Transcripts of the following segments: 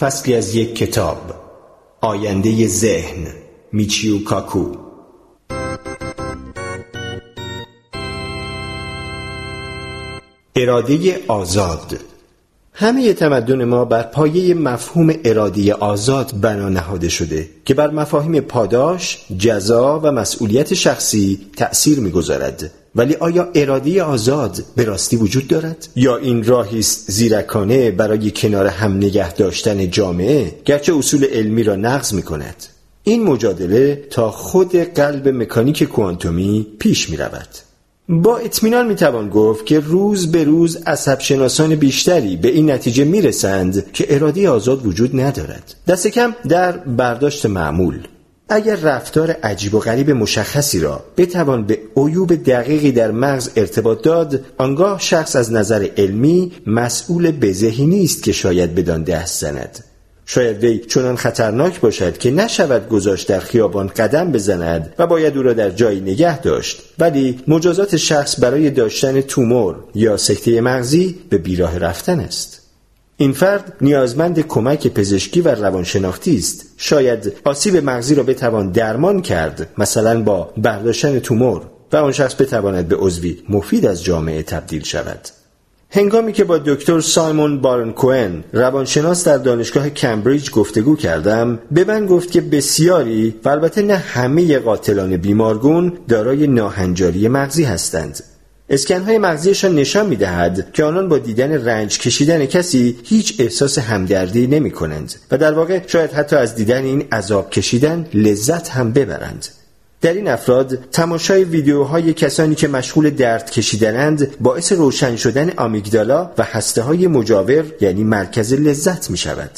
فصلی از یک کتاب آینده ذهن میچیو کاکو اراده آزاد. همه تمدن ما بر پایه مفهوم اراده آزاد بنا نهاده شده که بر مفاهیم پاداش، جزا و مسئولیت شخصی تأثیر می‌گذارد. ولی آیا اراده آزاد به راستی وجود دارد؟ یا این راهی است زیرکانه برای کنار هم نگه داشتن جامعه گرچه اصول علمی را نقض می کند این مجادله تا خود قلب مکانیک کوانتومی پیش می رود با اطمینان می‌توان گفت که روز به روز عصب شناسان بیشتری به این نتیجه می‌رسند که اراده آزاد وجود ندارد. دست کم در برداشت معمول. اگر رفتار عجیب و غریب مشخصی را بتوان به عیوب دقیقی در مغز ارتباط داد آنگاه شخص از نظر علمی مسئول بزهی نیست که شاید بدان دست زند. شاید وی چنان خطرناک باشد که نشود گذاشت در خیابان قدم بزند و باید او را در جایی نگه داشت ولی مجازات شخص برای داشتن تومور یا سکته مغزی به بیراه رفتن است. این فرد نیازمند کمک پزشکی و روانشناختی است. شاید آسیب مغزی را بتوان درمان کرد مثلا با برداشتن تومور و آن شخص بتواند به عضوی مفید از جامعه تبدیل شود. هنگامی که با دکتر سایمون بارن کوئن روانشناس در دانشگاه کمبریج گفتگو کردم به من گفت که بسیاری و البته نه همه قاتلان بیمارگون دارای ناهنجاری مغزی هستند. اسکنهای مغزیشان نشان می دهد که آنان با دیدن رنج کشیدن کسی هیچ احساس همدردی نمی کنند و در واقع شاید حتی از دیدن این عذاب کشیدن لذت هم ببرند در این افراد تماشای ویدیوهای کسانی که مشغول درد کشیدنند باعث روشن شدن آمیگدالا و هسته های مجاور یعنی مرکز لذت می شود.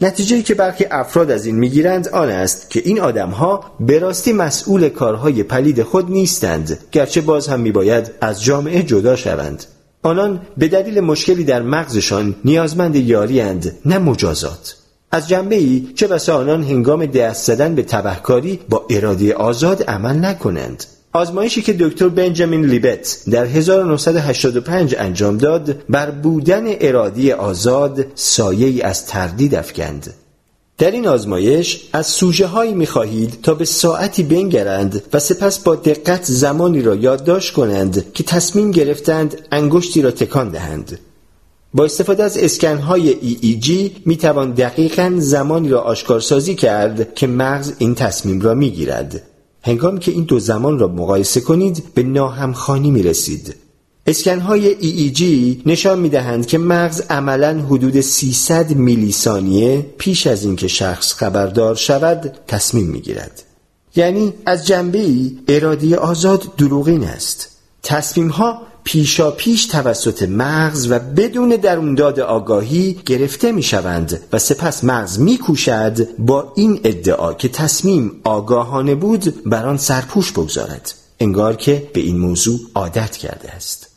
نتیجه که برخی افراد از این می‌گیرند آن است که این آدمها به راستی مسئول کارهای پلید خود نیستند گرچه باز هم میباید از جامعه جدا شوند. آنان به دلیل مشکلی در مغزشان نیازمند یاری نه مجازات. از جنبه ای چه بسا آنان هنگام دست زدن به تبهکاری با اراده آزاد عمل نکنند. آزمایشی که دکتر بنجامین لیبت در 1985 انجام داد بر بودن ارادی آزاد سایه ای از تردید افکند در این آزمایش از سوژه هایی می خواهید تا به ساعتی بنگرند و سپس با دقت زمانی را یادداشت کنند که تصمیم گرفتند انگشتی را تکان دهند با استفاده از اسکنهای EEG می توان دقیقا زمانی را آشکارسازی کرد که مغز این تصمیم را می گیرد. هنگامی که این دو زمان را مقایسه کنید به ناهمخانی می رسید. اسکنهای EEG نشان می دهند که مغز عملا حدود 300 میلی ثانیه پیش از اینکه شخص خبردار شود تصمیم می گیرد. یعنی از جنبه ای ارادی آزاد دروغین است. تصمیم ها پیشا پیش توسط مغز و بدون داد آگاهی گرفته می شوند و سپس مغز می کوشد با این ادعا که تصمیم آگاهانه بود بر آن سرپوش بگذارد انگار که به این موضوع عادت کرده است.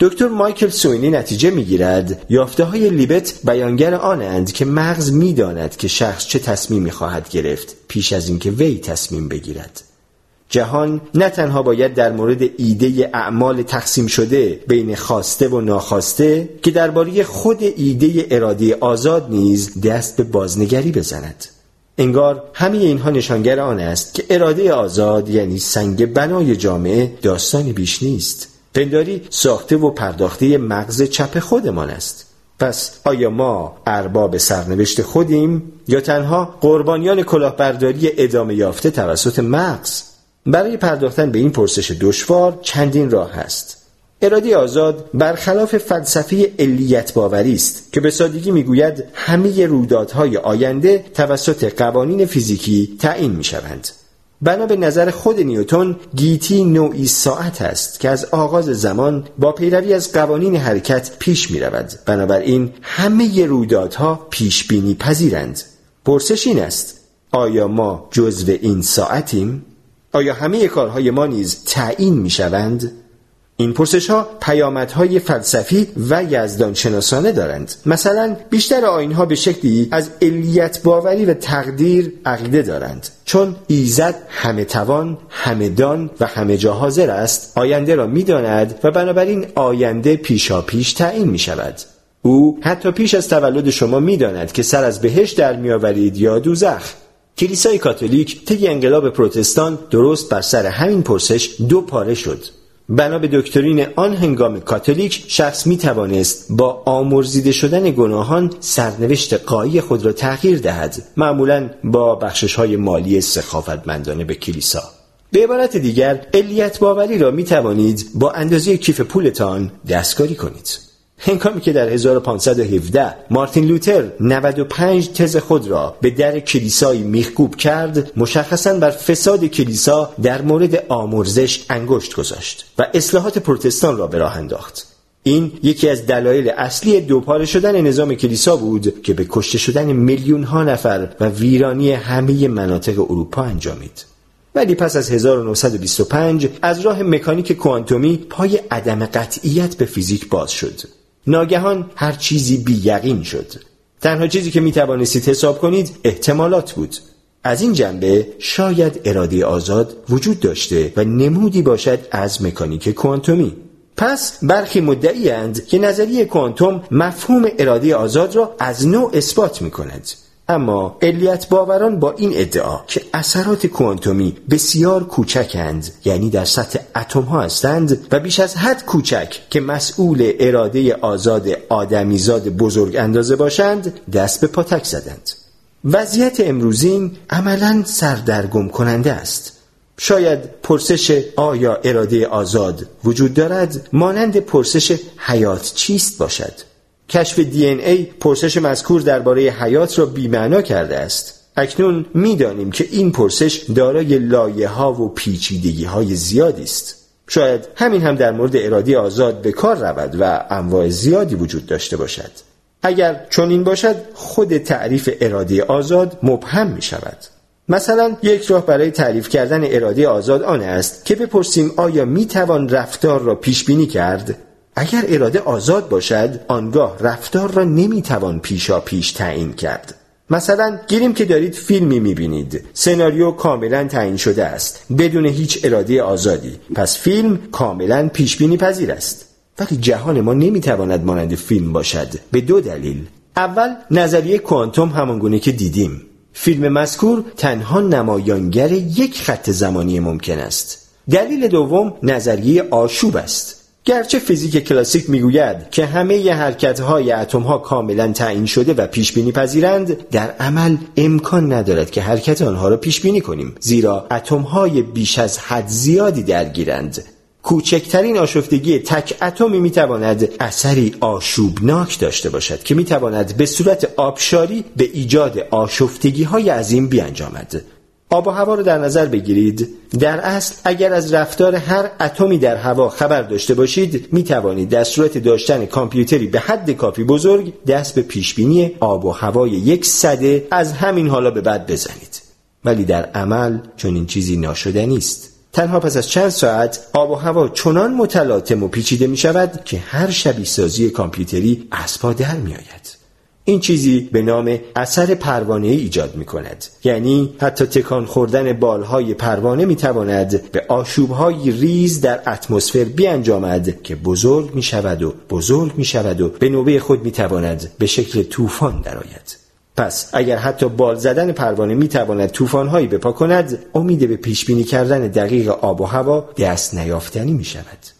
دکتر مایکل سوینی نتیجه می‌گیرد یافته های لیبت بیانگر آنند که مغز می‌داند که شخص چه تصمیمی خواهد گرفت پیش از اینکه وی تصمیم بگیرد. جهان نه تنها باید در مورد ایده اعمال تقسیم شده بین خواسته و ناخواسته که درباره خود ایده اراده آزاد نیز دست به بازنگری بزند. انگار همه اینها نشانگر آن است که اراده آزاد یعنی سنگ بنای جامعه داستانی بیش نیست. پنداری ساخته و پرداخته مغز چپ خودمان است. پس آیا ما ارباب سرنوشت خودیم یا تنها قربانیان کلاهبرداری ادامه یافته توسط مغز؟ برای پرداختن به این پرسش دشوار چندین راه هست. اراده آزاد برخلاف فلسفه علیت باوری است که به سادگی می‌گوید همه رویدادهای آینده توسط قوانین فیزیکی تعیین می‌شوند. بنا به نظر خود نیوتون گیتی نوعی ساعت است که از آغاز زمان با پیروی از قوانین حرکت پیش می رود بنابراین همه رویدادها پیش بینی پذیرند. پرسش این است آیا ما جزو این ساعتیم؟ آیا همه کارهای ما نیز تعیین می شوند؟ این پرسش ها پیامدهای فلسفی و یزدان شناسانه دارند. مثلا بیشتر ها به شکلی از علیت باوری و تقدیر عقیده دارند. چون ایزد همه توان همه دان و همه جا حاضر است آینده را می‌داند و بنابراین آینده پیشا پیش تعیین می شود او حتی پیش از تولد شما می‌داند که سر از بهش در میآورید یا دوزخ. کلیسای کاتولیک طی انقلاب پروتستان درست بر سر همین پرسش دو پاره شد. بنا به دکترین آن هنگام کاتولیک شخص می توانست با آمرزیده شدن گناهان سرنوشت قایی خود را تغییر دهد معمولا با بخشش های مالی سخاوتمندانه به کلیسا. به عبارت دیگر علیت باوری را می توانید با اندازه کیف پولتان دستکاری کنید. هنگامی که در 1517 مارتین لوتر 95 تز خود را به در کلیسایی میخکوب کرد مشخصا بر فساد کلیسا در مورد آمرزش انگشت گذاشت و اصلاحات پروتستان را به راه انداخت. این یکی از دلایل اصلی دوپاره شدن نظام کلیسا بود که به کشته شدن میلیون ها نفر و ویرانی همه مناطق اروپا انجامید. ولی پس از 1925 از راه مکانیک کوانتومی پای عدم قطعیت به فیزیک باز شد. ناگهان هر چیزی بی یقین شد. تنها چیزی که می توانستید حساب کنید احتمالات بود. از این جنبه شاید اراده آزاد وجود داشته و نمودی باشد از مکانیک کوانتومی. پس برخی مدعی اند که نظریه کوانتوم مفهوم اراده آزاد را از نوع اثبات می کند اما علیت باوران با این ادعا که اثرات کوانتومی بسیار کوچکند یعنی در سطح اتم ها هستند و بیش از حد کوچک که مسئول اراده آزاد آدمیزاد بزرگ اندازه باشند دست به پاتک زدند. وضعیت امروزین عملا سردرگم کننده است. شاید پرسش آیا اراده آزاد وجود دارد مانند پرسش حیات چیست باشد؟ کشف دی ای پرسش مذکور درباره حیات را بیمعنا کرده است. اکنون می‌دانیم که این پرسش دارای لایه ها و پیچیدگی های زیادی است. شاید همین هم در مورد ارادی آزاد به کار رود و انواع زیادی وجود داشته باشد. اگر این باشد خود تعریف ارادی آزاد مبهم می شود مثلا یک راه برای تعریف کردن اراده آزاد آن است که بپرسیم آیا می توان رفتار را پیش بینی کرد؟ اگر اراده آزاد باشد آنگاه رفتار را نمی‌توان پیشا پیش تعیین کرد. مثلا گیریم که دارید فیلمی می‌بینید. سناریو کاملا تعیین شده است. بدون هیچ اراده آزادی. پس فیلم کاملا پیش بینی پذیر است. ولی جهان ما نمی‌تواند مانند فیلم باشد. به دو دلیل. اول نظریه کوانتوم همانگونه که دیدیم. فیلم مذکور تنها نمایانگر یک خط زمانی ممکن است. دلیل دوم نظریه آشوب است. گرچه فیزیک کلاسیک می‌گوید که همه حرکتهای اتم ها کاملا تعیین شده و پیش بینی پذیرند در عمل امکان ندارد که حرکت آنها را پیش بینی کنیم زیرا اتم های بیش از حد زیادی درگیرند. کوچکترین آشفتگی تک اتمی می‌تواند اثری آشوبناک داشته باشد که می‌تواند به صورت آبشاری به ایجاد آشفتگی های عظیم بیانجامد. آب و هوا رو در نظر بگیرید. در اصل اگر از رفتار هر اتمی در هوا خبر داشته باشید می توانید در صورت داشتن کامپیوتری به حد کافی بزرگ دست به پیشبینی آب و هوای یک صده از همین حالا به بعد بزنید. ولی در عمل چون این چیزی ناشدنی است تنها پس از چند ساعت آب و هوا چنان متلاطم و پیچیده می شود که هر شبیه سازی کامپیوتری از پا در می آید. این چیزی به نام اثر پروانه ایجاد می کند یعنی حتی تکان خوردن بالهای پروانه می تواند به آشوبهای ریز در اتمسفر بیانجامد که بزرگ می شود و بزرگ می شود و به نوبه خود می تواند به شکل طوفان درآید. پس اگر حتی بال زدن پروانه می تواند طوفانهایی بپا کند امید به پیش بینی کردن دقیق آب و هوا دست نیافتنی می شود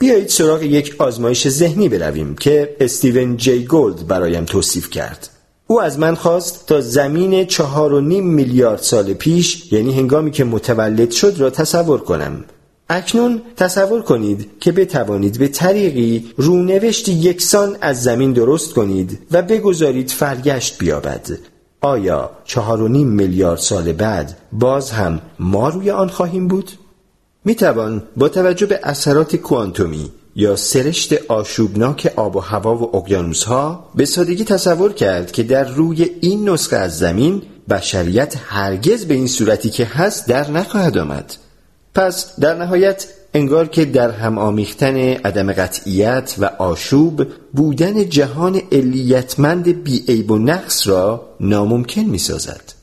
بیایید سراغ یک آزمایش ذهنی برویم که استیون جی گولد برایم توصیف کرد. او از من خواست تا زمین چهار و نیم میلیارد سال پیش یعنی هنگامی که متولد شد را تصور کنم. اکنون تصور کنید که بتوانید به طریقی رونوشتی یکسان از زمین درست کنید و بگذارید فرگشت بیابد. آیا چهار و نیم میلیارد سال بعد باز هم ما روی آن خواهیم بود؟ می توان با توجه به اثرات کوانتومی یا سرشت آشوبناک آب و هوا و اقیانوس ها به سادگی تصور کرد که در روی این نسخه از زمین بشریت هرگز به این صورتی که هست در نخواهد آمد. پس در نهایت انگار که در هم آمیختن عدم قطعیت و آشوب بودن جهان علیتمند بیعیب و نقص را ناممکن می سازد